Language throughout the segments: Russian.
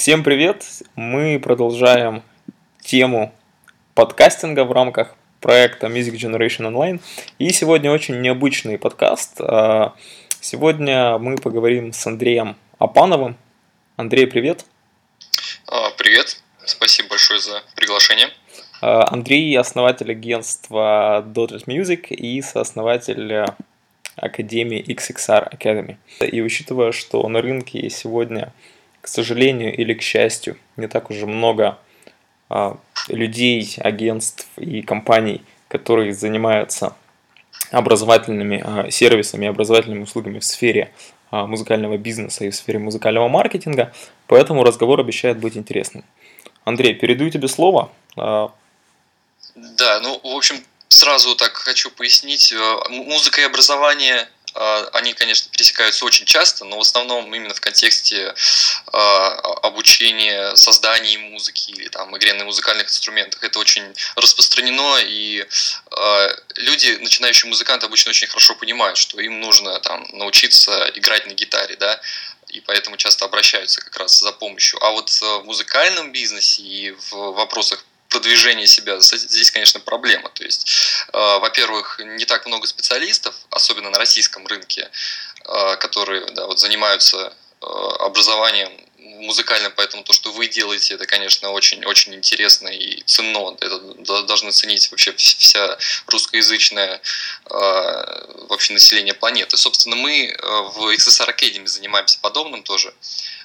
Всем привет! Мы продолжаем тему подкастинга в рамках проекта Music Generation Online. И сегодня очень необычный подкаст. А, сегодня мы поговорим с Андреем Апановым. Андрей, привет! А, привет! Спасибо большое за приглашение. А, Андрей – основатель агентства Daughters Music и сооснователь Академии XXR Academy. И учитывая, что на рынке сегодня, к сожалению или к счастью, не так уже много а, людей, агентств и компаний, которые занимаются образовательными а, сервисами, образовательными услугами в сфере а, музыкального бизнеса и в сфере музыкального маркетинга, поэтому разговор обещает быть интересным. Андрей, передаю тебе слово. Да, ну, в общем, сразу так хочу пояснить. Музыка и образование а, они, конечно, пересекаются очень часто, но в основном именно в контексте а, обучения создании музыки или там игре на музыкальных инструментах. Это очень распространено, и а, люди, начинающие музыканты, обычно очень хорошо понимают, что им нужно там научиться играть на гитаре, да, и поэтому часто обращаются как раз за помощью. А вот в музыкальном бизнесе и в вопросах продвижения себя, здесь, конечно, проблема. То есть, э, во-первых, не так много специалистов, особенно на российском рынке, э, которые да, вот занимаются э, образованием музыкальным, поэтому то, что вы делаете, это, конечно, очень-очень интересно и ценно. Это должны ценить вообще вся русскоязычная вообще население планеты. Собственно, мы в XSR Academy занимаемся подобным тоже.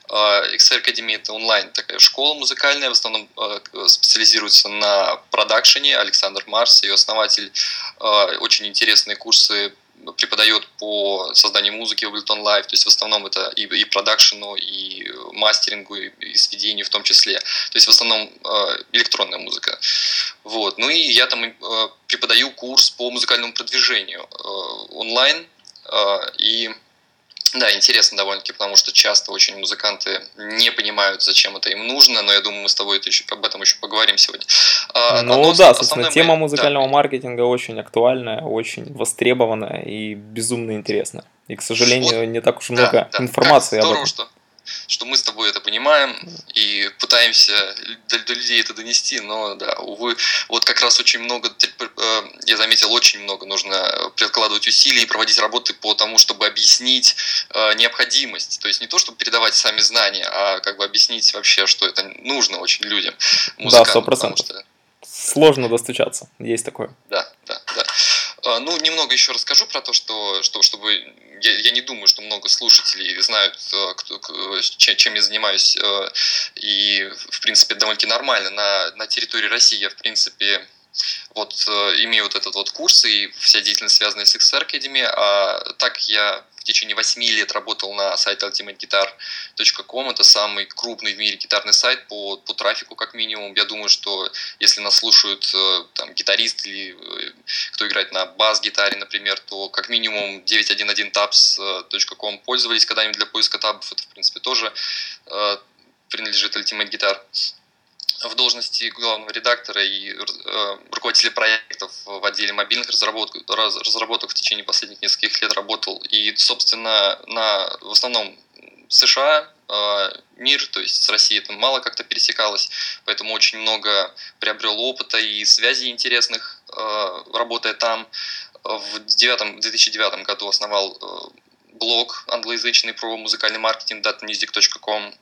XR Academy это онлайн такая школа музыкальная, в основном а, специализируется на продакшене. Александр Марс, ее основатель, а, очень интересные курсы преподает по созданию музыки в Ableton Live, то есть в основном это и, и продакшену, и мастерингу, и, и сведению в том числе. То есть в основном э, электронная музыка. Вот. Ну и я там э, преподаю курс по музыкальному продвижению э, онлайн, э, и да, интересно довольно-таки, потому что часто очень музыканты не понимают, зачем это им нужно, но я думаю, мы с тобой это еще, об этом еще поговорим сегодня. А, ну но, да, собственно, тема мы... музыкального да. маркетинга очень актуальная, очень востребованная и безумно интересная. И, к сожалению, вот, не так уж много да, да. информации как здорово, об этом. Что что мы с тобой это понимаем и пытаемся до, до людей это донести, но да, увы, вот как раз очень много, э, я заметил, очень много нужно прикладывать усилий и проводить работы по тому, чтобы объяснить э, необходимость, то есть не то, чтобы передавать сами знания, а как бы объяснить вообще, что это нужно очень людям, Да, сто процентов. Что... Сложно достучаться, есть такое. Да, да, да. А, ну, немного еще расскажу про то, что, что чтобы я, я не думаю, что много слушателей знают, э, кто, чем я занимаюсь, э, и, в принципе, довольно-таки нормально. На, на территории России я, в принципе, вот э, имею вот этот вот курс и вся деятельность, связанная с XR Academy, а так я течение 8 лет работал на сайте ultimateguitar.com. Это самый крупный в мире гитарный сайт по, по трафику, как минимум. Я думаю, что если нас слушают э, там, гитаристы или э, кто играет на бас-гитаре, например, то как минимум 911tabs.com пользовались когда-нибудь для поиска табов. Это, в принципе, тоже принадлежит Ultimate Guitar в должности главного редактора и э, руководителя проектов в отделе мобильных разработок, разработок в течение последних нескольких лет работал. И, собственно, на, в основном США, э, мир, то есть с Россией это мало как-то пересекалось, поэтому очень много приобрел опыта и связей интересных, э, работая там. В, 9, в 2009 году основал блог англоязычный про музыкальный маркетинг datamusic.com.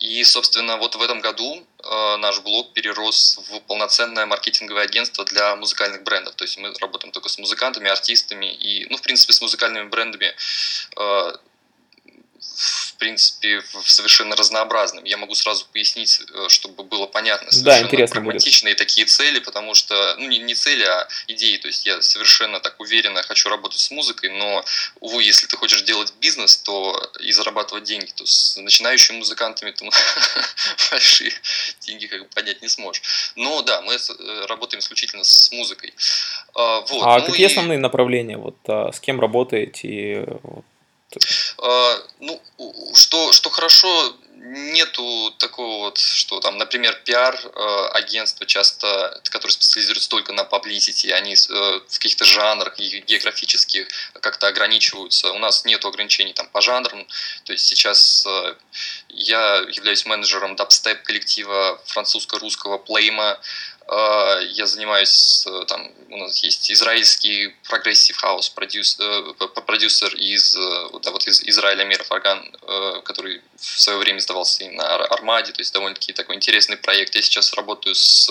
И, собственно, вот в этом году э, наш блог перерос в полноценное маркетинговое агентство для музыкальных брендов. То есть мы работаем только с музыкантами, артистами и, ну, в принципе, с музыкальными брендами э, в принципе, совершенно разнообразным. Я могу сразу пояснить, э, чтобы было понятно. Совершенно да, интересно прагматичные будет. такие цели, потому что, ну, не, не цели, а идеи. То есть я совершенно так уверенно хочу работать с музыкой, но, увы, если ты хочешь делать бизнес, то и зарабатывать деньги, то с начинающими музыкантами ты большие деньги как бы поднять не сможешь. Но да, мы э, работаем исключительно с музыкой. А, вот. а ну какие и... основные направления? Вот а, с кем работаете? А, ну, что, что хорошо, нету такого вот, что там, например, пиар-агентства часто, которые специализируются только на publicity, они в каких-то жанрах географических как-то ограничиваются. У нас нет ограничений там по жанрам, то есть сейчас я являюсь менеджером дабстеп коллектива французско-русского плейма, а, я занимаюсь, э, там, у нас есть израильский progressive house продюсер, продюсер из, э, да, вот из Израиля Мира Фарган, э, который в свое время издавался и на Армаде, то есть довольно-таки такой интересный проект. Я сейчас работаю с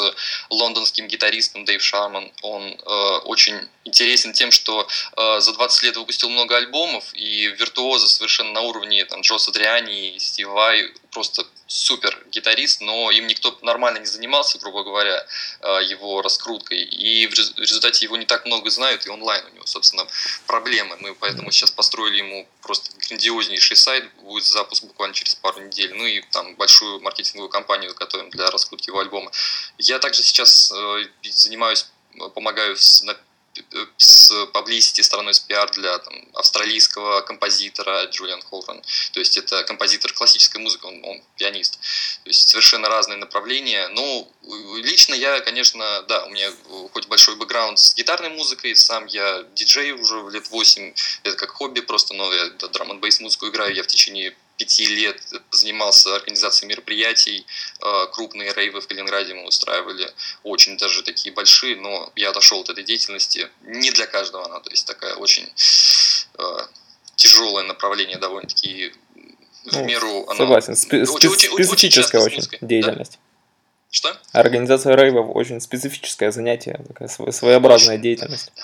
лондонским гитаристом Дэйв Шарман. Он очень интересен тем, что за 20 лет выпустил много альбомов, и виртуозы совершенно на уровне там, Джо Садриани и Стив Вай просто супер гитарист, но им никто нормально не занимался, грубо говоря, э, его раскруткой, и в результате его не так много знают, и онлайн у него, собственно, проблемы. Мы поэтому сейчас построили ему просто грандиознейший сайт, будет запуск буквально через пару недель, ну и там большую маркетинговую кампанию готовим для раскрутки его альбома. Я также сейчас э, занимаюсь помогаю на с поблизости стороной с пиар для там, австралийского композитора Джулиан Холран. То есть это композитор классической музыки, он, он пианист. То есть совершенно разные направления. Ну, лично я, конечно, да, у меня хоть большой бэкграунд с гитарной музыкой, сам я диджей уже лет 8, это как хобби просто, но я драм н музыку играю, я в течение пяти лет занимался организацией мероприятий. Э, крупные рейвы в Калининграде мы устраивали, очень даже такие большие, но я отошел от этой деятельности. Не для каждого она, то есть такая очень э, тяжелое направление довольно-таки в ну, меру... Оно согласен, Спе- очень, очень, специфическая очень, очень деятельность. Да? Что? Организация рейвов очень специфическое занятие, такая своеобразная очень, деятельность. Да.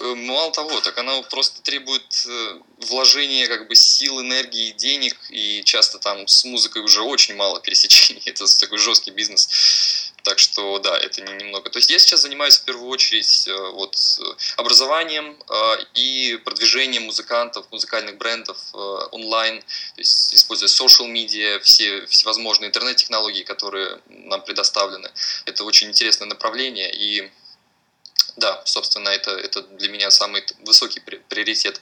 Э, мало того, так она просто требует э, вложения как бы сил, энергии, денег, и часто там с музыкой уже очень мало пересечений, это такой жесткий бизнес. Так что да, это не немного. То есть я сейчас занимаюсь в первую очередь э, вот образованием и продвижением музыкантов, музыкальных брендов онлайн, то есть используя social media, все всевозможные интернет-технологии, которые нам предоставлены. Это очень интересное направление и да, собственно, это, это для меня самый высокий приоритет.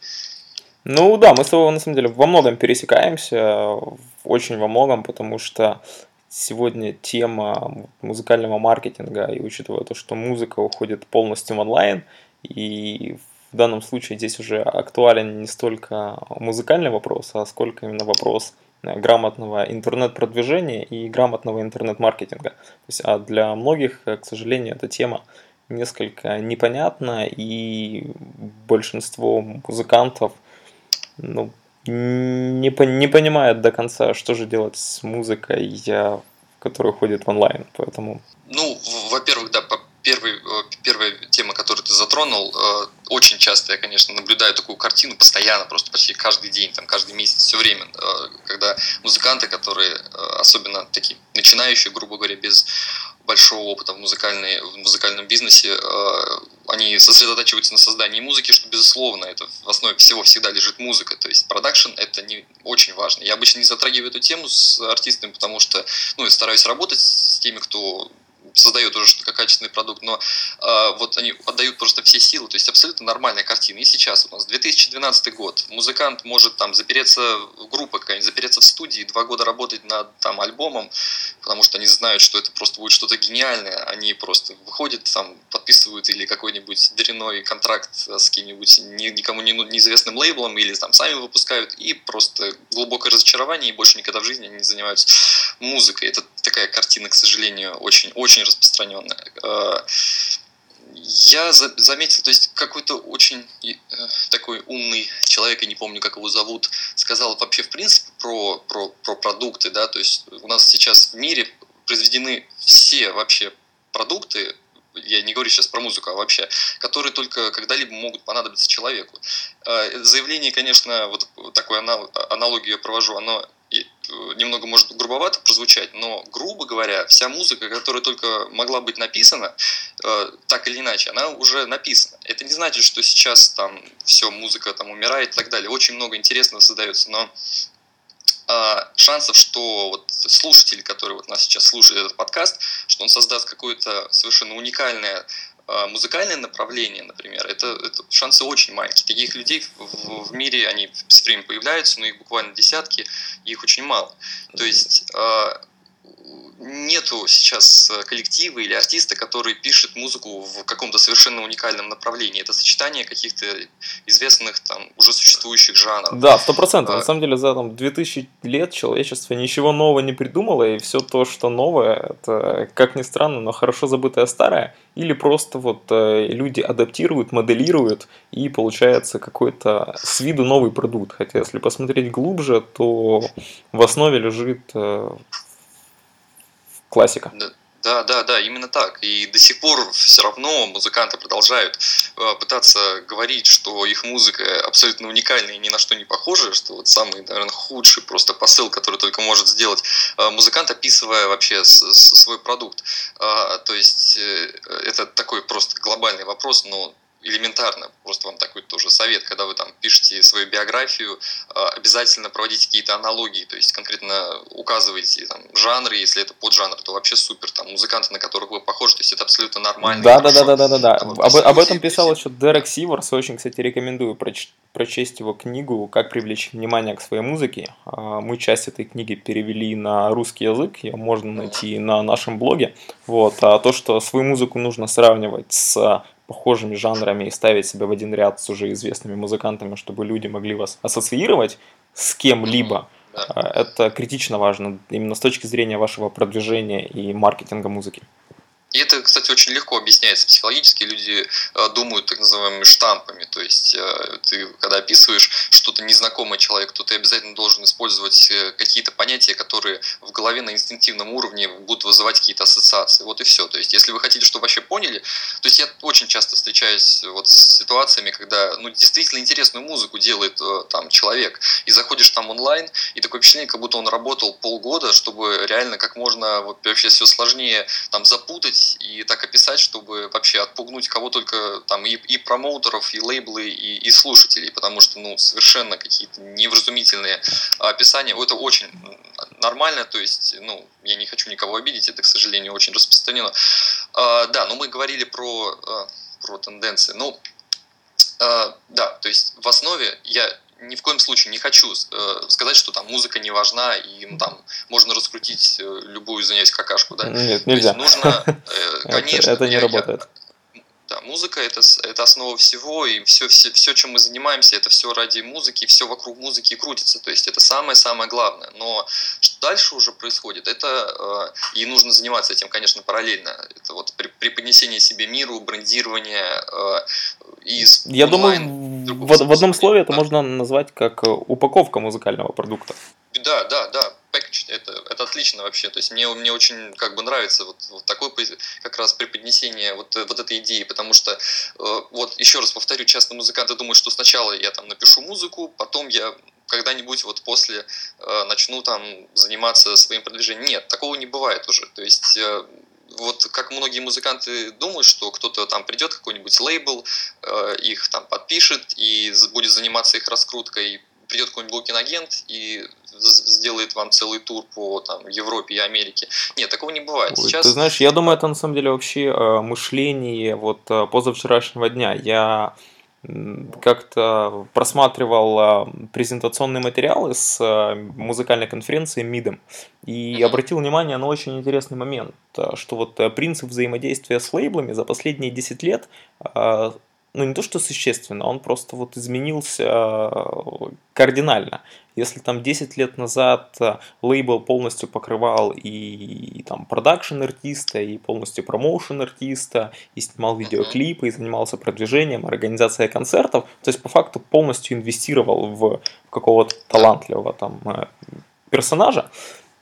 Ну да, мы с тобой на самом деле во многом пересекаемся, очень во многом, потому что сегодня тема музыкального маркетинга, и учитывая то, что музыка уходит полностью в онлайн, и в данном случае здесь уже актуален не столько музыкальный вопрос, а сколько именно вопрос э, грамотного интернет-продвижения и грамотного интернет-маркетинга. То есть, а для многих, э, к сожалению, эта тема несколько непонятно, и большинство музыкантов ну, не, не понимает до конца, что же делать с музыкой, которая уходит в онлайн. Поэтому... Ну, во-первых, первый, э, первая тема, которую ты затронул, э, очень часто я, конечно, наблюдаю такую картину постоянно, просто почти каждый день, там, каждый месяц, все время, э, когда музыканты, которые особенно такие начинающие, грубо говоря, без большого опыта в, музыкальной, в музыкальном бизнесе, они сосредотачиваются на создании музыки, что, безусловно, это в основе всего всегда лежит музыка. То есть продакшн – это не очень важно. Я обычно не затрагиваю эту тему с артистами, потому что ну, стараюсь работать с теми, кто создает уже качественный продукт, но э, вот они отдают просто все силы, то есть абсолютно нормальная картина. И сейчас у нас 2012 год, музыкант может там запереться, группа какая-нибудь, запереться в студии, два года работать над там альбомом, потому что они знают, что это просто будет что-то гениальное, они просто выходят там, подписывают или какой-нибудь дряной контракт с кем-нибудь никому не, неизвестным лейблом, или там сами выпускают, и просто глубокое разочарование, и больше никогда в жизни не занимаются музыкой. Это такая картина, к сожалению, очень-очень распространенная. Э, я заметил, то есть какой-то очень э, такой умный человек, я не помню, как его зовут, сказал вообще в принципе про, про, про продукты, да, то есть у нас сейчас в мире произведены все вообще продукты, я не говорю сейчас про музыку, а вообще, которые только когда-либо могут понадобиться человеку. Э, заявление, конечно, вот такую аналогию я провожу, оно немного может грубовато прозвучать, но, грубо говоря, вся музыка, которая только могла быть написана, э, так или иначе, она уже написана. Это не значит, что сейчас там все, музыка там умирает и так далее. Очень много интересного создается, но э, шансов, что вот слушатель, который вот нас сейчас слушает этот подкаст, что он создаст какое-то совершенно уникальное музыкальное направление, например, это, это шансы очень маленькие. Таких людей в, в мире, они все время появляются, но их буквально десятки, их очень мало. То есть, э, нету сейчас коллектива или артиста, который пишет музыку в каком-то совершенно уникальном направлении. Это сочетание каких-то известных там уже существующих жанров. Да, сто процентов. А... На самом деле за там 2000 лет человечество ничего нового не придумало, и все то, что новое, это, как ни странно, но хорошо забытое старое, или просто вот э, люди адаптируют, моделируют, и получается какой-то с виду новый продукт. Хотя если посмотреть глубже, то в основе лежит э, классика. Да. Да, да, именно так. И до сих пор все равно музыканты продолжают э, пытаться говорить, что их музыка абсолютно уникальная и ни на что не похожа, что вот самый, наверное, худший просто посыл, который только может сделать э, музыкант, описывая вообще свой продукт. А, то есть э, это такой просто глобальный вопрос, но элементарно, просто вам такой тоже совет, когда вы там пишете свою биографию, а, обязательно проводите какие-то аналогии, то есть конкретно указываете там жанры, если это поджанр, то вообще супер, там музыканты, на которых вы похожи, то есть это абсолютно нормально. Да, да, да, да, да, да, да. Об, об этом писал еще Дерек Сиворс, очень, кстати, рекомендую проч прочесть его книгу «Как привлечь внимание к своей музыке». А, мы часть этой книги перевели на русский язык, ее можно найти на нашем блоге. Вот. А то, что свою музыку нужно сравнивать с похожими жанрами и ставить себя в один ряд с уже известными музыкантами, чтобы люди могли вас ассоциировать с кем-либо, да. это критично важно именно с точки зрения вашего продвижения и маркетинга музыки. И это, кстати, очень легко объясняется психологически. Люди э, думают так называемыми штампами. То есть э, ты, когда описываешь что-то незнакомое человеку, то ты обязательно должен использовать э, какие-то понятия, которые в голове на инстинктивном уровне будут вызывать какие-то ассоциации. Вот и все. То есть если вы хотите, чтобы вообще поняли, то есть я очень часто встречаюсь вот с ситуациями, когда ну, действительно интересную музыку делает там человек, и заходишь там онлайн, и такое впечатление, как будто он работал полгода, чтобы реально как можно вот, вообще все сложнее там запутать и так описать, чтобы вообще отпугнуть кого только там и, и промоутеров, и лейблы, и, и слушателей, потому что ну совершенно какие-то невразумительные описания. Это очень нормально, то есть, ну, я не хочу никого обидеть, это, к сожалению, очень распространено. А, да, но мы говорили про, а, про тенденции. Ну, а, да, то есть в основе я ни в коем случае не хочу э, сказать, что там музыка не важна и ну, там можно раскрутить э, любую, извиняюсь, какашку, да. Нет, нельзя. То есть нужно, э, конечно, это, это не я, работает. Да, музыка это, это основа всего, и все, все, все, чем мы занимаемся, это все ради музыки, все вокруг музыки крутится. То есть это самое-самое главное. Но что дальше уже происходит, это э, и нужно заниматься этим, конечно, параллельно. Это вот при, преподнесение себе миру, брендирование э, и Я думаю, в, в одном слове это можно назвать как э, упаковка музыкального продукта. Да, да, да package, это, это отлично вообще. То есть мне, мне очень как бы нравится вот, вот такое как раз преподнесение вот, вот этой идеи, потому что, э, вот еще раз повторю, часто музыканты думают, что сначала я там напишу музыку, потом я когда-нибудь вот после э, начну там заниматься своим продвижением. Нет, такого не бывает уже. То есть э, вот как многие музыканты думают, что кто-то там придет, какой-нибудь лейбл, э, их там подпишет и будет заниматься их раскруткой, придет какой-нибудь букинг-агент и сделает вам целый тур по там, Европе и Америке. Нет, такого не бывает. Сейчас... Ты знаешь, я думаю, это на самом деле вообще э, мышление вот э, позавчерашнего дня. Я как-то просматривал э, презентационные материалы с музыкальной конференции МИДом и обратил внимание на очень интересный момент, что вот принцип взаимодействия с лейблами за последние 10 лет ну не то что существенно, он просто вот изменился э, кардинально. Если там 10 лет назад э, лейбл полностью покрывал и, и там продакшн артиста, и полностью промоушен артиста, и снимал видеоклипы, и занимался продвижением, организацией концертов, то есть по факту полностью инвестировал в какого-то талантливого там э, персонажа,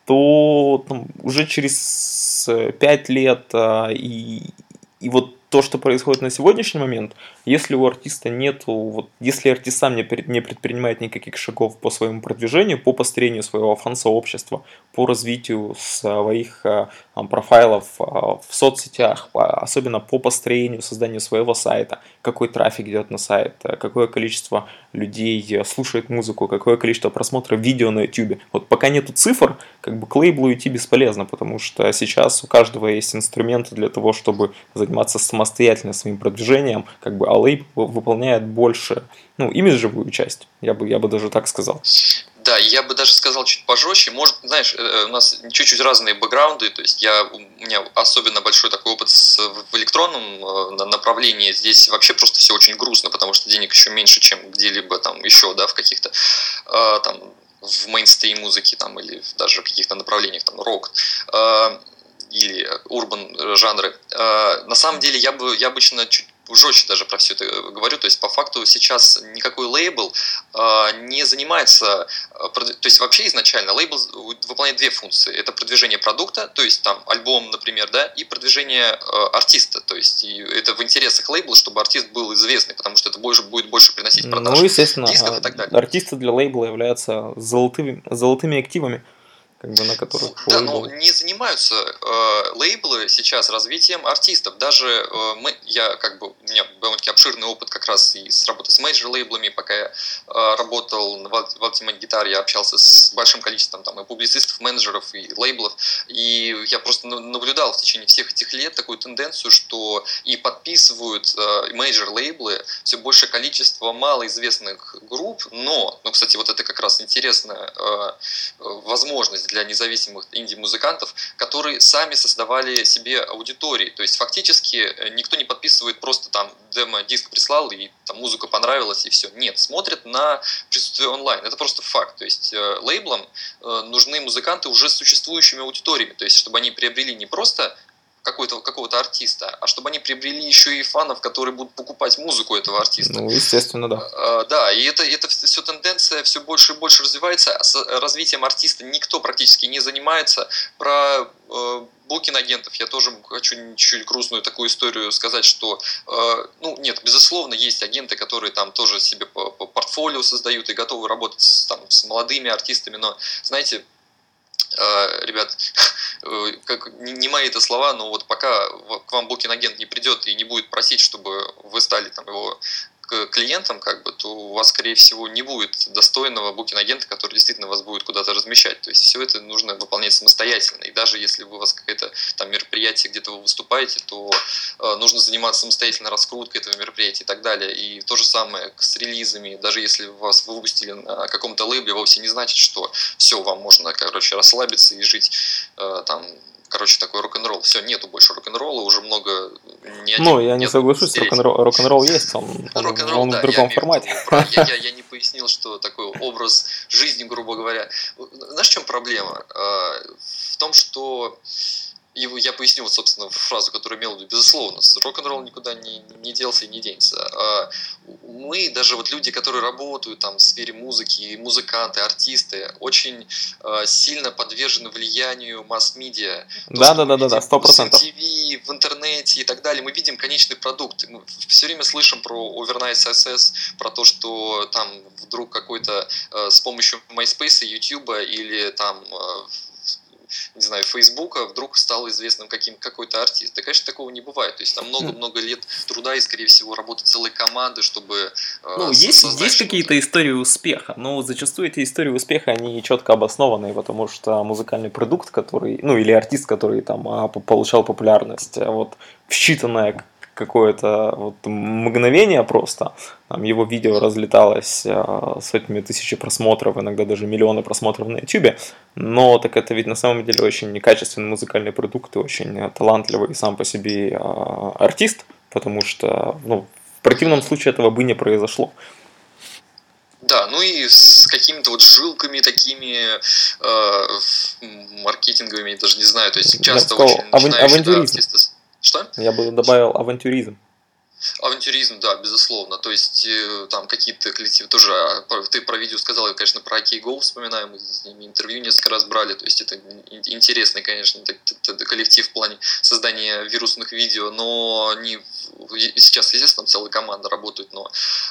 то там, уже через 5 лет и, и вот то, что происходит на сегодняшний момент, если у артиста нет, вот, если артист сам не, не предпринимает никаких шагов по своему продвижению, по построению своего фан-сообщества, по развитию своих а, профайлов а, в соцсетях, особенно по построению, созданию своего сайта, какой трафик идет на сайт, какое количество людей слушает музыку, какое количество просмотров видео на YouTube. Вот пока нету цифр, как бы к лейблу идти бесполезно, потому что сейчас у каждого есть инструменты для того, чтобы заниматься самостоятельно своим продвижением, как бы, а лейбл выполняет больше, ну, имиджевую часть, я бы, я бы даже так сказал. Да, я бы даже сказал чуть пожестче. Может, знаешь, э, у нас чуть-чуть разные бэкграунды. То есть я, у меня особенно большой такой опыт с, в электронном э, направлении. Здесь вообще просто все очень грустно, потому что денег еще меньше, чем где-либо там еще, да, в каких-то э, там в мейнстрим музыке там или даже в каких-то направлениях там рок или урбан жанры. На самом деле я бы я обычно чуть жестче даже про все это говорю. То есть, по факту сейчас никакой лейбл э, не занимается... Э, то есть, вообще изначально лейбл выполняет две функции. Это продвижение продукта, то есть, там, альбом, например, да, и продвижение э, артиста. То есть, это в интересах лейбла, чтобы артист был известный, потому что это больше, будет больше приносить продаж ну, естественно, дисков и так далее. Артисты для лейбла являются золотыми, золотыми активами как бы на которых Да, но не занимаются э, лейблы сейчас развитием артистов. Даже э, мы, я как бы, у меня довольно-таки обширный опыт как раз и с работы с мейджор-лейблами, пока я э, работал в, в Ultimate Guitar, я общался с большим количеством там и публицистов, менеджеров, и лейблов, и я просто наблюдал в течение всех этих лет такую тенденцию, что и подписывают э, мейджор-лейблы все большее количество малоизвестных групп, но, ну, кстати, вот это как раз интересная э, возможность для независимых инди-музыкантов, которые сами создавали себе аудитории. То есть фактически э, никто не подписывает просто там демо-диск прислал и там музыка понравилась и все. Нет, смотрят на присутствие онлайн. Это просто факт. То есть э, лейблам э, нужны музыканты уже с существующими аудиториями. То есть чтобы они приобрели не просто какого-то какого-то артиста, а чтобы они приобрели еще и фанов, которые будут покупать музыку этого артиста. Ну, естественно, да. А, да, и это, это все тенденция все больше и больше развивается. С развитием артиста никто практически не занимается. Про э, букин агентов я тоже хочу чуть-чуть грустную такую историю сказать, что, э, ну, нет, безусловно, есть агенты, которые там тоже себе портфолио создают и готовы работать с, там, с молодыми артистами, но, знаете, а, ребят, э, как, не мои это слова, но вот пока к вам букинг-агент не придет и не будет просить, чтобы вы стали там его клиентам, как бы, то у вас, скорее всего, не будет достойного букинг-агента, который действительно вас будет куда-то размещать. То есть все это нужно выполнять самостоятельно. И даже если у вас какое-то там мероприятие, где-то вы выступаете, то э, нужно заниматься самостоятельно раскруткой этого мероприятия и так далее. И то же самое с релизами. Даже если вас выпустили на каком-то лейбле, вовсе не значит, что все, вам можно, короче, расслабиться и жить э, там короче, такой рок-н-ролл. Все, нету больше рок-н-ролла, уже много... Не один, ну, я не соглашусь, рок-н-ролл, рок-н-ролл есть, он, он да, в другом формате. Я, я, я не пояснил, что такой образ жизни, грубо говоря. Знаешь, в чем проблема? А, в том, что и я поясню, вот, собственно, фразу, которую имел в виду. Безусловно, рок-н-ролл никуда не, не делся и не денется. А мы, даже вот люди, которые работают там в сфере музыки, музыканты, артисты, очень э, сильно подвержены влиянию масс-медиа. Да, да, да, да, да, сто процентов. В ТВ, в интернете и так далее. Мы видим конечный продукт. Мы все время слышим про Overnight Success, про то, что там вдруг какой-то э, с помощью MySpace, YouTube или там э, не знаю, Фейсбука вдруг стал известным каким, какой-то артист. Да, конечно, такого не бывает. То есть там много-много лет труда и, скорее всего, работы целой команды, чтобы э, Ну, есть, есть какие-то истории успеха, но зачастую эти истории успеха, они четко обоснованные, потому что музыкальный продукт, который, ну, или артист, который там а, получал популярность, а вот в считанное какое-то вот мгновение просто. Там его видео разлеталось э, сотнями тысяч просмотров, иногда даже миллионы просмотров на YouTube. Но так это ведь на самом деле очень некачественный музыкальный продукт и очень талантливый сам по себе э, артист, потому что ну, в противном случае этого бы не произошло. Да, ну и с какими-то вот жилками такими э, маркетинговыми, даже не знаю, то есть часто сказал, очень начинающие да, артисты что? Я бы добавил авантюризм. Авантюризм, да, безусловно. То есть э, там какие-то коллективы тоже. А, ты про видео сказал, я, конечно, про OK Go вспоминаю, мы с ними интервью несколько раз брали. То есть это интересный, конечно, коллектив в плане создания вирусных видео, но они сейчас, естественно, целая команда работает, но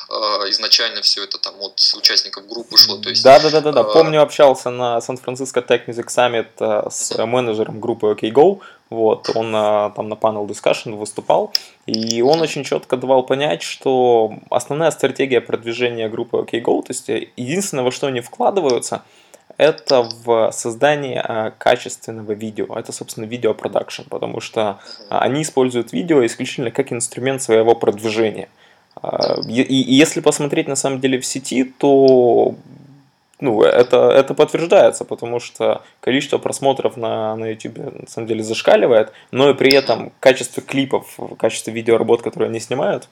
э, изначально все это там от участников группы шло. То есть, да, да, да, да, да. Помню, общался на Сан-Франциско Tech Music Summit э, с менеджером группы OK Go. Вот, он а, там на panel discussion выступал, и он очень четко давал понять, что основная стратегия продвижения группы OKGo, то есть единственное, во что они вкладываются, это в создание а, качественного видео. Это, собственно, видеопродакшн, потому что они используют видео исключительно как инструмент своего продвижения. И, и если посмотреть на самом деле в сети, то ну, это, это подтверждается, потому что количество просмотров на, на YouTube на самом деле зашкаливает, но и при этом качество клипов, качество видеоработ, которые они снимают,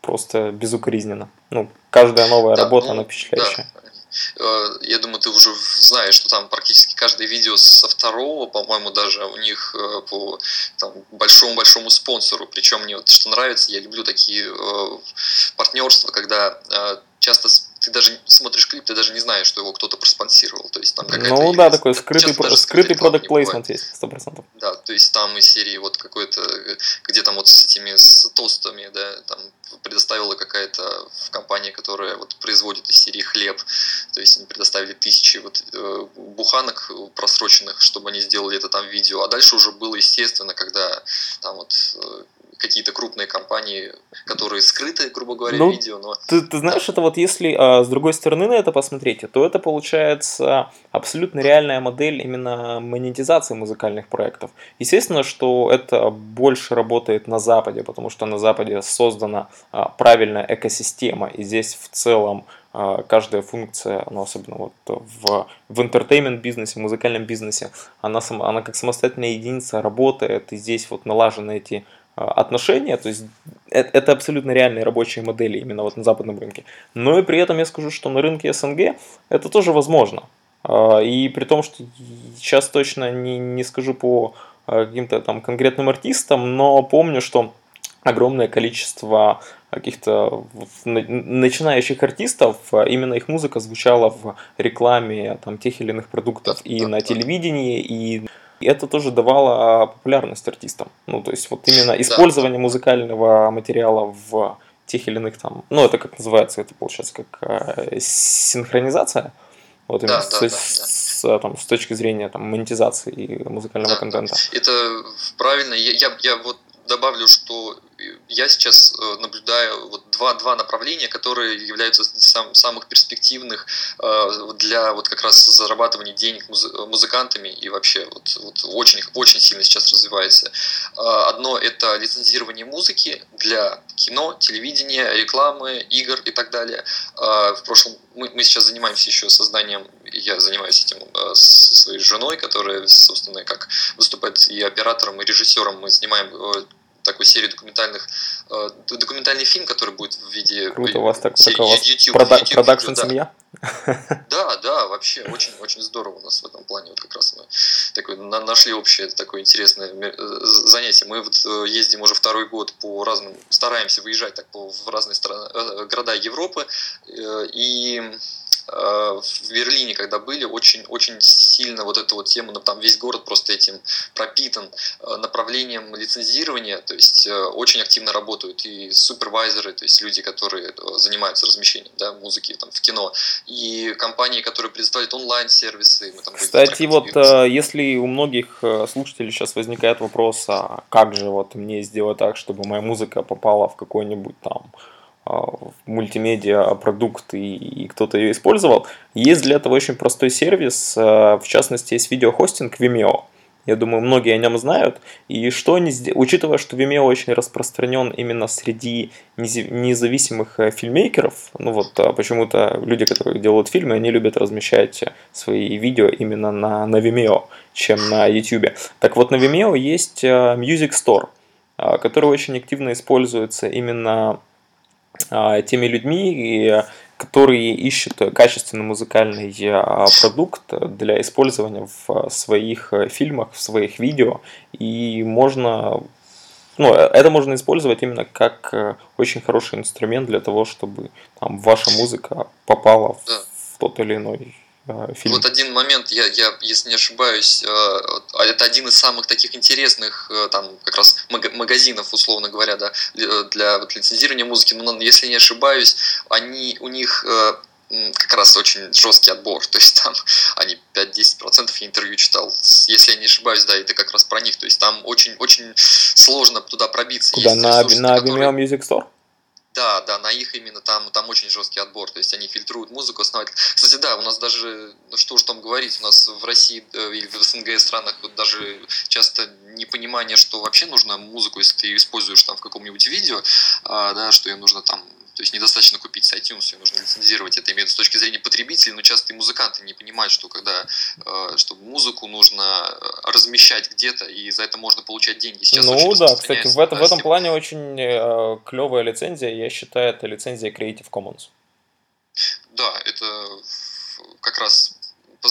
просто безукоризненно. Ну, каждая новая да, работа, ну, она впечатляющая. Да. Э, я думаю, ты уже знаешь, что там практически каждое видео со второго, по-моему, даже у них э, по большому-большому спонсору. Причем мне вот что нравится, я люблю такие э, партнерства, когда часто ты даже смотришь клип, ты даже не знаешь, что его кто-то проспонсировал. То есть там какая-то... Ну да, такой скрытый, про, скрытый продукт плейсмент есть, сто процентов. Да, то есть там из серии вот какой-то, где там вот с этими с тостами, да, там предоставила какая-то компания, которая вот производит из серии хлеб, то есть они предоставили тысячи вот э, буханок просроченных, чтобы они сделали это там видео, а дальше уже было естественно, когда там вот э, какие-то крупные компании, которые скрыты, грубо говоря, ну, видео. Но... Ты, ты знаешь, это вот если а, с другой стороны на это посмотреть, то это получается абсолютно реальная модель именно монетизации музыкальных проектов. Естественно, что это больше работает на Западе, потому что на Западе создана а, правильная экосистема, и здесь в целом а, каждая функция, ну, особенно вот в, в entertainment бизнесе, в музыкальном бизнесе, она, сама, она как самостоятельная единица работает, и здесь вот налажены эти отношения, то есть э, это абсолютно реальные рабочие модели именно вот на западном рынке. Но и при этом я скажу, что на рынке СНГ это тоже возможно. А, и при том, что сейчас точно не, не скажу по а, каким-то там конкретным артистам, но помню, что огромное количество каких-то начинающих артистов, именно их музыка звучала в рекламе там, тех или иных продуктов и на телевидении, и и это тоже давало а, популярность артистам. Ну, то есть вот именно использование музыкального материала в тех или иных там, ну, это как называется, это получается как э, синхронизация. Вот именно да, с, да, с, да. там, с точки зрения там, монетизации музыкального да, контента. Это правильно. Я, я, я вот добавлю, что я сейчас э, наблюдаю вот два, два направления, которые являются сам, самых перспективных э, для вот как раз зарабатывания денег музыкантами и вообще вот, вот очень, очень сильно сейчас развивается. Э, одно это лицензирование музыки для кино, телевидения, рекламы, игр и так далее. В прошлом мы, мы сейчас занимаемся еще созданием, я занимаюсь этим со своей женой, которая, собственно, как выступает и оператором, и режиссером. Мы снимаем такой серии документальных, э, документальный фильм, который будет в виде Круто, у вас так, серии, у вас YouTube, прода- YouTube, продакшн да. семья? Да, да, вообще очень, очень здорово у нас в этом плане. Вот как раз мы такой, на, нашли общее такое интересное э, занятие. Мы вот э, ездим уже второй год по разным, стараемся выезжать так по, в разные страны, э, города Европы. И в Берлине, когда были, очень, очень сильно вот эту вот тему, ну, там весь город просто этим пропитан э, направлением лицензирования, то есть э, очень активно работают и супервайзеры, то есть люди, которые занимаются размещением да, музыки там, в кино, и компании, которые предоставляют онлайн-сервисы. Мы там Кстати, вот если у многих слушателей сейчас возникает вопрос, а как же вот мне сделать так, чтобы моя музыка попала в какой-нибудь там мультимедиа продукт и, и кто-то ее использовал. Есть для этого очень простой сервис, а, в частности, есть видеохостинг Vimeo. Я думаю, многие о нем знают. И что они учитывая, что Vimeo очень распространен именно среди независимых э, фильмейкеров, ну вот а, почему-то люди, которые делают фильмы, они любят размещать свои видео именно на, на Vimeo, чем на YouTube. Так вот, на Vimeo есть Music Store, который очень активно используется именно а, теми людьми, которые ищут качественный музыкальный а, продукт для использования в своих фильмах, в своих видео. И можно ну, это можно использовать именно как э, очень хороший инструмент для того, чтобы там, ваша музыка попала в, тот или иной Э, фильм. Вот один момент, я, я, если не ошибаюсь, э, а это один из самых таких интересных э, там как раз магазинов, условно говоря, да, для вот, лицензирования музыки. Но если не ошибаюсь, они у них как раз очень жесткий отбор, то есть там они 5-10% я интервью читал, если я не ошибаюсь, да, это как раз про них, то есть там очень-очень сложно туда пробиться. Куда, Есть на, на которые... Vimeo Music Store? Да, да, на их именно там, там очень жесткий отбор, то есть они фильтруют музыку основательно. Кстати, да, у нас даже, ну что уж там говорить, у нас в России э, или в СНГ странах вот даже часто непонимание, что вообще нужно музыку, если ты используешь там в каком-нибудь видео, а, да, что ее нужно там То есть недостаточно купить с iTunes, ее нужно лицензировать. Это имеет с точки зрения потребителей, но часто и музыканты не понимают, что когда э, что музыку нужно э, размещать где-то, и за это можно получать деньги. Сейчас ну да, кстати, в, этом, в этом плане очень э, клевая лицензия, я считаю, это лицензия Creative Commons. Да, это как раз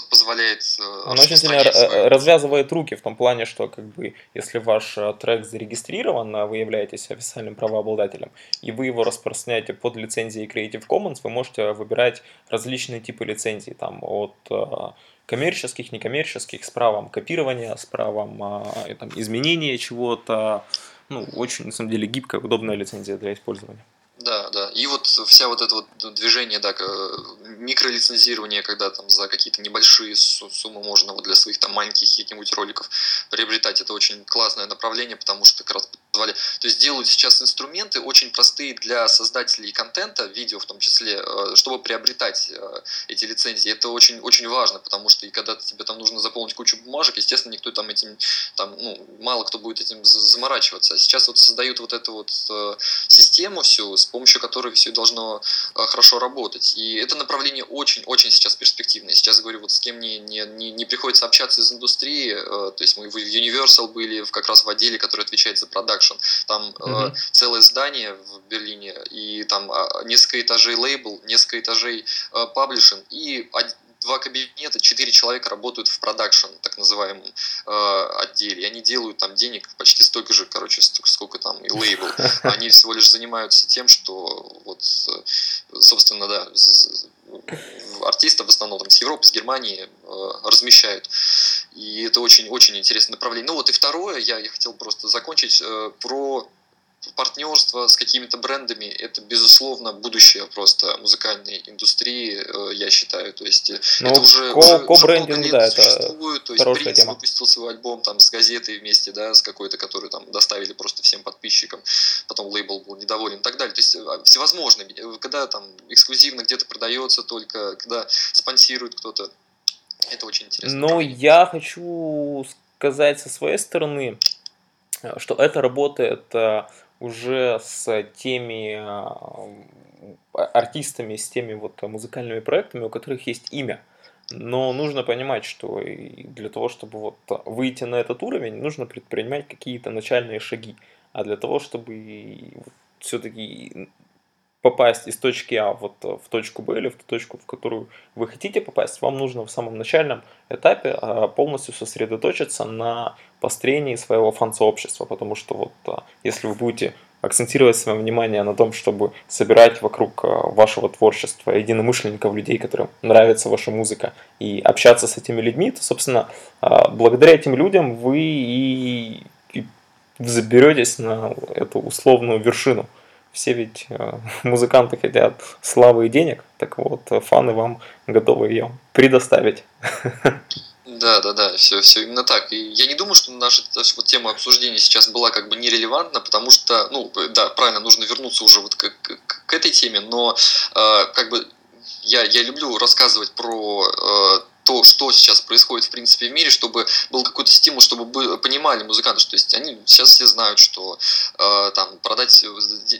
позволяет... Э, Он очень сильно свою... развязывает руки в том плане, что как бы если ваш э, трек зарегистрирован, а вы являетесь официальным правообладателем, и вы его распространяете под лицензией Creative Commons, вы можете выбирать различные типы лицензий, там от э, коммерческих, некоммерческих, с правом копирования, с правом там, изменения чего-то. Ну, очень, на самом деле, гибкая, удобная лицензия для использования. Да, да. И вот вся вот это вот движение, да, микролицензирование, когда там за какие-то небольшие суммы можно вот для своих там маленьких каких-нибудь роликов приобретать, это очень классное направление, потому что как раз позволяет. То есть делают сейчас инструменты очень простые для создателей контента, видео в том числе, э, чтобы приобретать э, эти лицензии. Это очень, очень важно, потому что и когда тебе там нужно заполнить кучу бумажек, естественно, никто там этим, там, ну, мало кто будет этим заморачиваться. А сейчас вот создают вот эту вот э, систему всю, с помощью которой все должно хорошо работать. И это направление очень-очень сейчас перспективное. Сейчас, говорю, вот с кем не, не, не, не приходится общаться из индустрии, то есть мы в Universal были как раз в отделе, который отвечает за продакшн. Там mm-hmm. целое здание в Берлине, и там а, несколько этажей лейбл, несколько этажей паблишинг, и два кабинета, четыре человека работают в продакшн, так называемом э, отделе. И они делают там денег почти столько же, короче, сколько там и лейбл. Они всего лишь занимаются тем, что вот, э, собственно, да, артистов в основном там, с Европы, с Германии э, размещают. И это очень-очень интересное направление. Ну вот и второе, я, я хотел просто закончить э, про партнерство с какими-то брендами – это, безусловно, будущее просто музыкальной индустрии, э, я считаю. То есть э, ну, это уже, ко- уже, ко-брендинг, уже да, существует. То есть Принц тема. выпустил свой альбом там с газетой вместе, да, с какой-то, который там доставили просто всем подписчикам, потом лейбл был недоволен и так далее. То есть э, всевозможно. Когда там эксклюзивно где-то продается только, когда спонсирует кто-то. Это очень интересно. Ну, я хочу сказать со своей стороны, что это работает уже с теми а, артистами, с теми вот музыкальными проектами, у которых есть имя. Но нужно понимать, что для того, чтобы вот выйти на этот уровень, нужно предпринимать какие-то начальные шаги. А для того, чтобы все-таки попасть из точки А вот в точку Б или в ту точку, в которую вы хотите попасть, вам нужно в самом начальном этапе а, полностью сосредоточиться на построении своего фан-сообщества, потому что вот а, если вы будете акцентировать свое внимание на том, чтобы собирать вокруг а, вашего творчества единомышленников, людей, которым нравится ваша музыка, и общаться с этими людьми, то, собственно, благодаря этим людям вы и, заберетесь на эту условную вершину все ведь музыканты хотят славы и денег, так вот, фаны вам готовы ее предоставить. Да, да, да, все, все именно так. И я не думаю, что наша вот, тема обсуждения сейчас была как бы нерелевантна, потому что, ну, да, правильно, нужно вернуться уже вот к, к, к этой теме, но э, как бы я, я люблю рассказывать про э, то, что сейчас происходит в принципе в мире, чтобы был какой-то стимул, чтобы понимали музыканты, что то есть они сейчас все знают, что э, там продать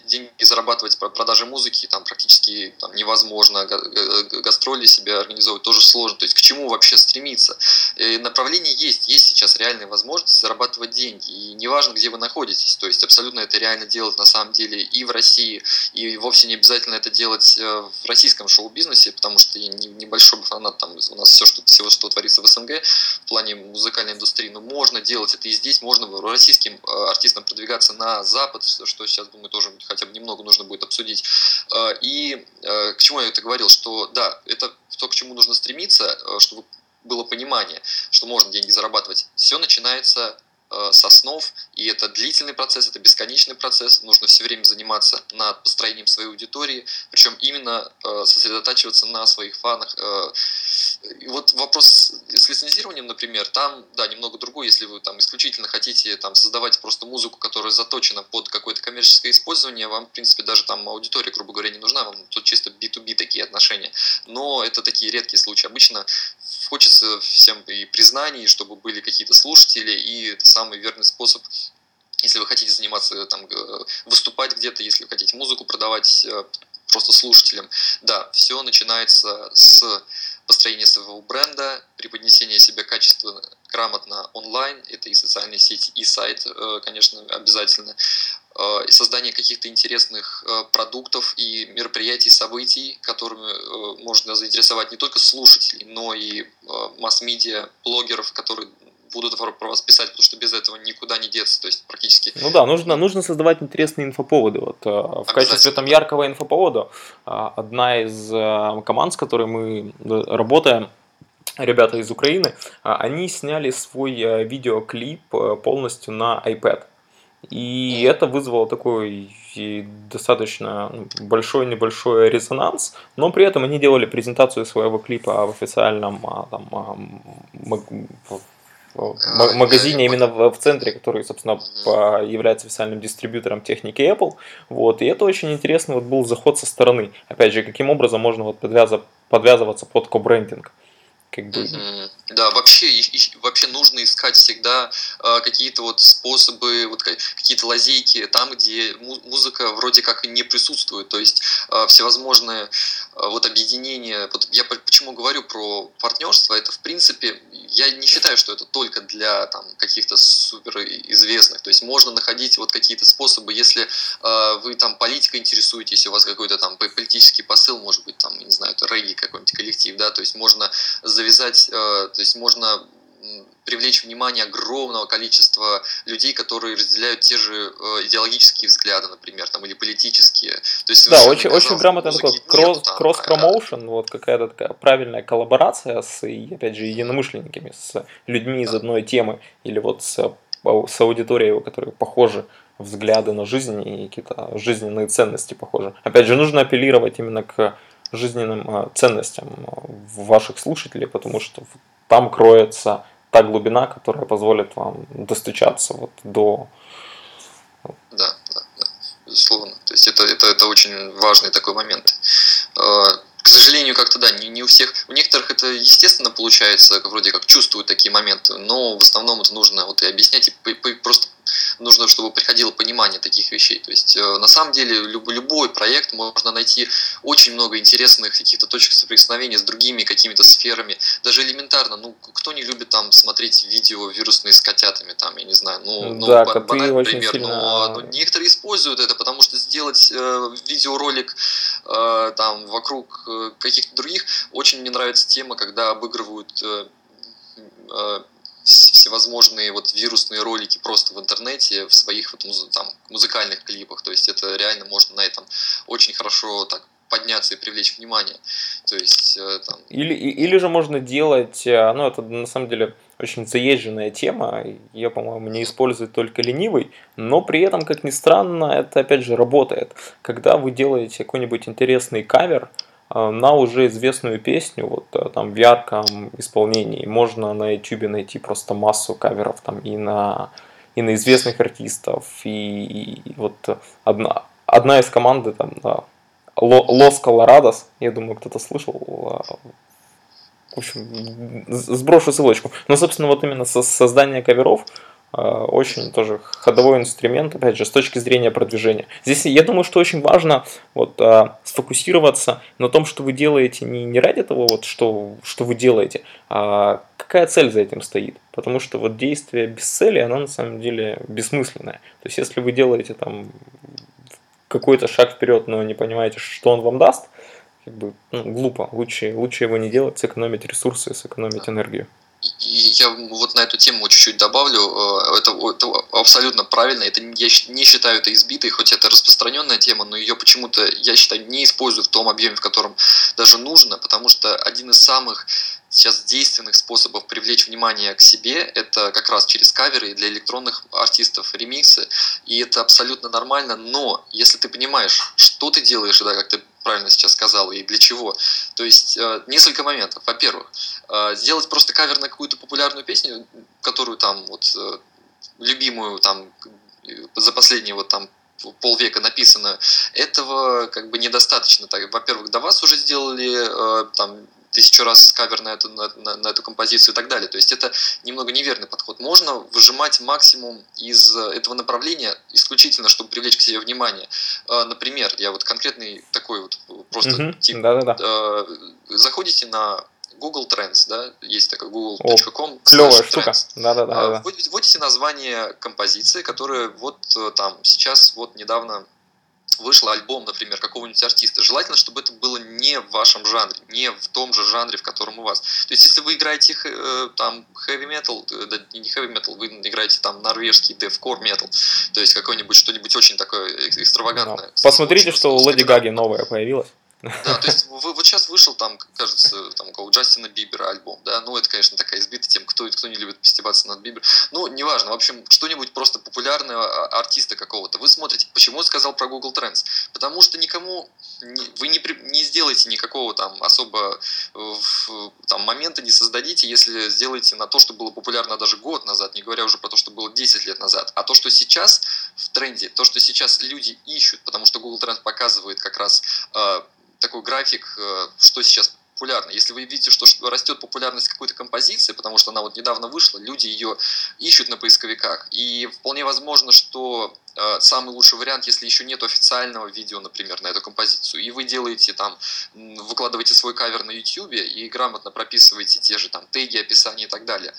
деньги, зарабатывать продажи музыки там практически там, невозможно, гастроли себе организовывать тоже сложно, то есть к чему вообще стремиться. И направление есть, есть сейчас реальная возможность зарабатывать деньги, и неважно, где вы находитесь, то есть абсолютно это реально делать на самом деле и в России, и вовсе не обязательно это делать э, в российском шоу-бизнесе, потому что я небольшой фанат там у нас все, что что всего, что творится в СНГ в плане музыкальной индустрии, но можно делать это и здесь, можно российским э, артистам продвигаться на Запад, что сейчас, думаю, тоже хотя бы немного нужно будет обсудить. Э, и э, к чему я это говорил, что да, это то, к чему нужно стремиться, чтобы было понимание, что можно деньги зарабатывать. Все начинается Э, с основ, и это длительный процесс, это бесконечный процесс, нужно все время заниматься над построением своей аудитории, причем именно сосредотачиваться на своих фанах. Э, и вот вопрос с лицензированием, например, там, да, немного другой, если вы там исключительно хотите там создавать просто музыку, которая заточена под какое-то коммерческое использование, вам, в принципе, даже там аудитория, грубо говоря, не нужна, вам тут чисто B2B такие отношения. Но это такие редкие случаи. Обычно хочется всем и признаний, чтобы были какие-то слушатели, и самый верный способ если вы хотите заниматься, там, выступать где-то, если вы хотите музыку продавать, э, просто слушателем. Да, все начинается с построения своего бренда, преподнесения себя качественно, грамотно онлайн, это и социальные сети, и сайт, э, конечно, обязательно, э, и создание каких-то интересных э, продуктов и мероприятий, событий, которыми можно заинтересовать не только слушателей, но и масс-медиа, блогеров, которые будут про вас писать, потому что без этого никуда не деться, то есть практически. Ну да, нужно, нужно создавать интересные инфоповоды. Вот, э, в качестве там яркого инфоповода э, одна из э, команд, с которой мы работаем, ребята из Украины, они сняли свой видеоклип полностью на iPad. И это вызвало такой достаточно ну, большой небольшой резонанс, но при этом они делали презентацию своего клипа в официальном а, там, в магазине именно в, центре, который, собственно, является официальным дистрибьютором техники Apple. Вот, и это очень интересный вот был заход со стороны. Опять же, каким образом можно вот подвязываться, подвязываться под кобрендинг. Как бы... Да, вообще, вообще нужно искать всегда э, какие-то вот способы, вот какие-то лазейки там, где музыка вроде как и не присутствует. То есть э, всевозможные э, вот объединения. Вот я почему говорю про партнерство, это в принципе, я не считаю, что это только для там каких-то суперизвестных. То есть можно находить вот какие-то способы, если э, вы там политикой интересуетесь, у вас какой-то там политический посыл, может быть, там, не знаю, это регги какой-нибудь коллектив, да, то есть можно завязать, э, то есть можно привлечь внимание огромного количества людей, которые разделяют те же э, идеологические взгляды, например, там, или политические. То есть да, очень, очень грамотно такой кросс, кросс промоушен, вот какая-то такая правильная коллаборация с, опять же, единомышленниками, с людьми из одной темы, или вот с, с аудиторией, у которой похожи взгляды на жизнь и какие-то жизненные ценности похожи. Опять же, нужно апеллировать именно к жизненным э, ценностям э, ваших слушателей, потому что там кроется та глубина, которая позволит вам достучаться вот до... Да, да, да, безусловно. То есть это, это, это очень важный такой момент. Э, к сожалению, как-то да, не, не у всех. У некоторых это естественно получается, вроде как чувствуют такие моменты, но в основном это нужно вот и объяснять и просто нужно, чтобы приходило понимание таких вещей. То есть, э, на самом деле, любой, любой проект можно найти очень много интересных каких-то точек соприкосновения с другими какими-то сферами. Даже элементарно, ну, кто не любит там смотреть видео вирусные с котятами, там, я не знаю, ну, ну да, ну, банальный пример, сильно... но, но некоторые используют это, потому что сделать э, видеоролик э, там вокруг э, каких-то других, очень мне нравится тема, когда обыгрывают э, э, всевозможные вот вирусные ролики просто в интернете, в своих вот муз, там, музыкальных клипах. То есть это реально можно на этом очень хорошо так подняться и привлечь внимание. То есть э, там... Или, или же можно делать, э, ну это на самом деле очень заезженная тема, ее, по-моему, не использует только ленивый, но при этом, как ни странно, это опять же работает. Когда вы делаете какой-нибудь интересный кавер, а, на уже известную песню, вот э, там в ярком исполнении. Можно на YouTube найти просто массу каверов там и на, и на известных артистов. И, и вот одна, одна из команды там да, Лос Колорадос, я думаю, кто-то слышал. А, в общем, сброшу ссылочку. Но, собственно, вот именно со создание каверов очень тоже ходовой инструмент, опять же, с точки зрения продвижения. Здесь я думаю, что очень важно вот, э, сфокусироваться на том, что вы делаете не, не ради того, вот, что, что вы делаете, а какая цель за этим стоит. Потому что вот действие без цели, оно на самом деле бессмысленное. То есть, если вы делаете там какой-то шаг вперед, но не понимаете, что он вам даст, как бы ну, глупо. Лучше, лучше его не делать, сэкономить ресурсы, сэкономить энергию я вот на эту тему чуть-чуть добавлю. Э, это, это абсолютно правильно. Это, я не считаю это избитой, хоть это распространенная тема, но ее почему-то, я считаю, не используют в том объеме, в котором даже нужно, потому что один из самых сейчас действенных способов привлечь внимание к себе это как раз через каверы для электронных артистов, ремиксы. И это абсолютно нормально, но если ты понимаешь, что ты делаешь, да, как ты правильно сейчас сказал, и для чего. То есть э, несколько моментов. Во-первых, э, сделать просто кавер на какую-то популярную песню, которую там вот э, любимую там за последние вот там полвека написано, этого как бы недостаточно. Так, во-первых, до вас уже сделали там тысячу раз кавер на эту, на, на, на эту композицию и так далее. То есть это немного неверный подход. Можно выжимать максимум из этого направления исключительно, чтобы привлечь к себе внимание. Например, я вот конкретный такой вот просто Мгм. тип. Да-да-да. Э, Заходите на Google Trends, да, есть такой google.com Клевая штука. trends. Да-да-да. А, да. вводите, название композиции, которая вот э, там сейчас вот недавно вышел альбом, например, какого-нибудь артиста. Желательно, чтобы это было не в вашем жанре, не в том же жанре, в котором у вас. То есть, если вы играете э, там heavy metal, э, да, не heavy metal, вы играете там норвежский deathcore metal, то есть какой-нибудь что-нибудь очень такое экс- экстравагантное. Да. Посмотрите, Очень что у Леди. Гаги новое появилось. Да, то есть вы- вот сейчас вышел там, кажется, там у Джастина Бибера альбом, да, ну это, конечно, такая избитая тем, кто, кто не любит постебаться над Бибером. Ну, неважно, в общем, что-нибудь просто популярного а, артиста какого-то. Вы смотрите, почему я сказал про Google Trends? Потому что никому, вы не, не сделаете никакого там особо э, там момента не создадите, если сделаете на то, что было популярно даже год назад, не говоря уже про то, что было 10 лет назад. А то, что сейчас в тренде, то, что сейчас люди ищут, потому что Google Trends показывает как раз э, такой график, э, что сейчас популярно. Если вы видите, что растет популярность какой-то композиции, потому что она вот недавно вышла, люди ее ищут на поисковиках. И вполне возможно, что э, самый лучший вариант, если еще нет официального видео, например, на эту композицию, и вы делаете там, выкладываете свой кавер на YouTube и грамотно прописываете те же там теги, описания и так далее,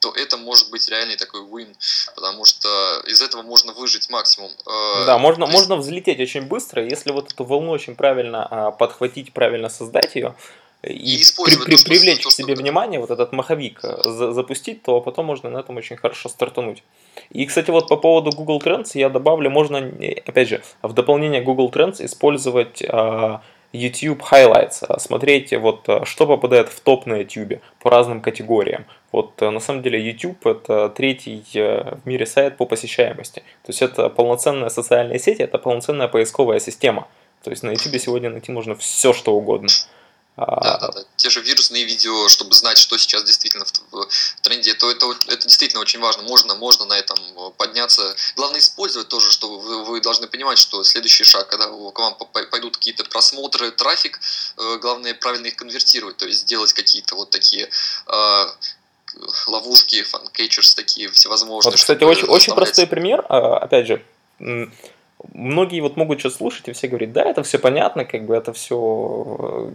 то это может быть реальный такой win, потому что из этого можно выжить максимум. Э, Да, можно, есть- можно взлететь очень быстро, если вот эту волну очень правильно а, подхватить, правильно создать ее и, при- при- то, привлечь то, к себе внимание, вот этот маховик э, за- запустить, то потом можно на этом очень хорошо стартануть. И, кстати, вот по поводу Google Trends я добавлю, можно, э, опять же, в дополнение Google Trends использовать а, YouTube Highlights, а, смотреть вот а, что попадает в топ на YouTube по разным категориям. Вот э, на самом деле YouTube это третий э, в мире сайт по посещаемости. То есть это полноценная социальная сеть, это полноценная поисковая система. То есть на YouTube сегодня найти можно все, что угодно. А, Да, да, да. Те же вирусные видео, чтобы знать, что сейчас действительно в, тренде, то это, это действительно очень важно. Можно, можно на этом э, подняться. Главное использовать тоже, что вы, вы должны понимать, что следующий шаг, когда к вам по- пойдут какие-то просмотры, трафик, э, главное правильно их конвертировать, то есть сделать какие-то вот такие э, ловушки, fan catchers такие всевозможные. Вот, кстати, очень, очень простой пример. А, Опять же, многие вот могут сейчас слушать и все говорить, да, это все понятно, как бы это все...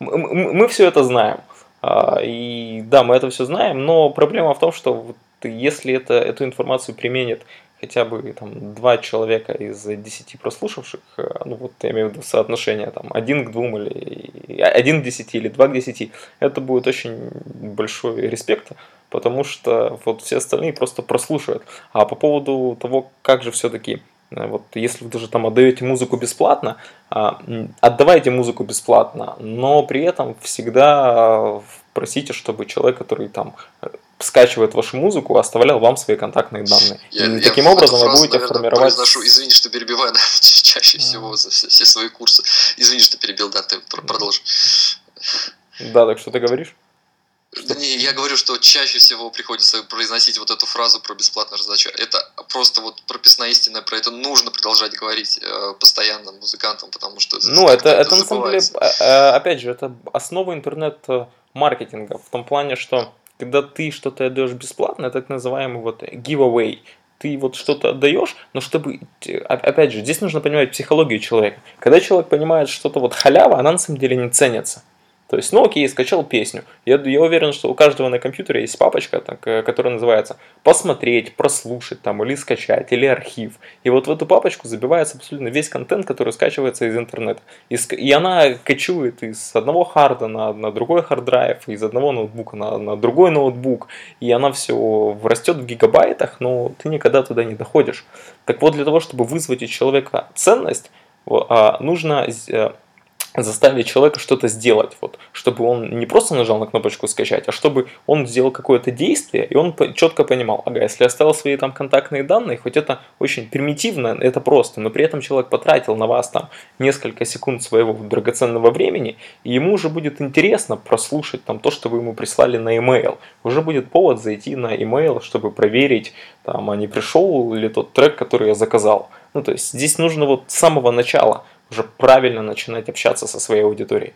Мы все это знаем. А, И да, мы это все знаем, но проблема в том, что вот если это, эту информацию применит хотя бы там два человека из десяти прослушавших, э, ну вот я имею в виду соотношение там один к двум или один к десяти или два к десяти, это будет очень большой респект, потому что вот все остальные просто прослушают. А по поводу того, как же все-таки, вот если вы даже там отдаете музыку бесплатно, а, отдавайте музыку бесплатно, но при этом всегда а, просите, чтобы человек, который там э, скачивает вашу музыку, оставлял вам свои контактные данные. Я- И я таким образом вы фразу, будете наверное, формировать... произношу. Извини, что перебиваю, да, ча- чаще всего за все, все свои курсы. Извини, что перебил, да, ты пр- продолжи. Да, так что ты говоришь? Да не, я говорю, что чаще всего приходится произносить вот эту фразу про бесплатную раздачу. Это просто вот прописная истина, про это нужно продолжать говорить э, постоянно музыкантам, потому что... Ну, это, это на самом деле, э, э, опять же, это основа интернет-маркетинга, в том плане, что когда ты что-то отдаешь бесплатно, это так называемый вот giveaway. Ты вот что-то отдаешь, но чтобы, опять же, здесь нужно понимать психологию человека. Когда человек понимает что-то вот халява, она на самом деле не ценится. То есть, ну окей, скачал песню. Я, я уверен, что у каждого на компьютере есть папочка, так, э, которая называется «Посмотреть», «Прослушать» там, или «Скачать», или «Архив». И вот в эту папочку забивается абсолютно весь контент, который скачивается из интернета. И, и она качует из одного харда на, на другой hard drive, из одного ноутбука на, на другой ноутбук. И она все растет в гигабайтах, но ты никогда туда не доходишь. Так вот, для того, чтобы вызвать у человека ценность, а, нужно э, заставить человека что-то сделать, вот, чтобы он не просто нажал на кнопочку скачать, а чтобы он сделал какое-то действие, и он четко понимал, ага, если оставил свои там контактные данные, хоть это очень примитивно, это просто, но при этом человек потратил на вас там несколько секунд своего драгоценного времени, и ему уже будет интересно прослушать там то, что вы ему прислали на email. Уже будет повод зайти на email, чтобы проверить, там, а не пришел ли тот трек, который я заказал. Ну, то есть здесь нужно вот с самого начала уже правильно начинать общаться со своей аудиторией.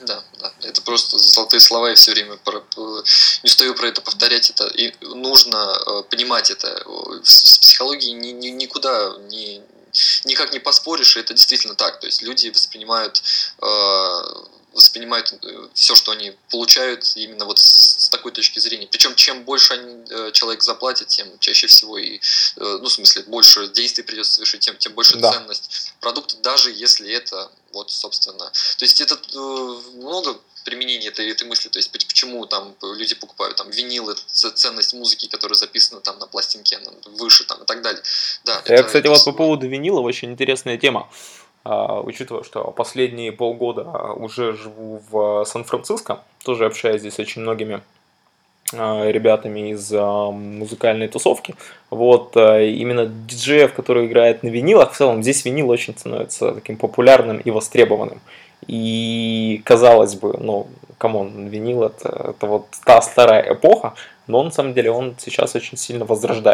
Да, да, Это просто золотые слова, и все время про, не устаю про это повторять. Это и нужно э, понимать это. С психологией ни, ни, никуда не, никак не поспоришь, и это действительно так. То есть люди воспринимают э, воспринимают э, все, что они получают именно вот такой точки зрения. Причем чем больше они, э, человек заплатит, тем чаще всего и, ну, в смысле, больше действий придется совершить, тем, тем больше да. ценность продукта, даже если это вот, собственно. То есть это много применение этой, этой мысли, то есть почему там люди покупают там винил, это ценность музыки, которая записана там на пластинке, выше там и так далее. Да, Я, это, кстати, это вот по поводу винила очень интересная тема. Э, учитывая, что последние полгода уже живу в Сан-Франциско, тоже общаюсь здесь с очень многими ребятами из э, музыкальной тусовки. Вот именно диджеев, которые играют на винилах, в целом здесь винил очень становится таким популярным и востребованным. И казалось бы, ну, come on, винил это, это вот та старая эпоха, но на самом деле он сейчас очень сильно возрождает.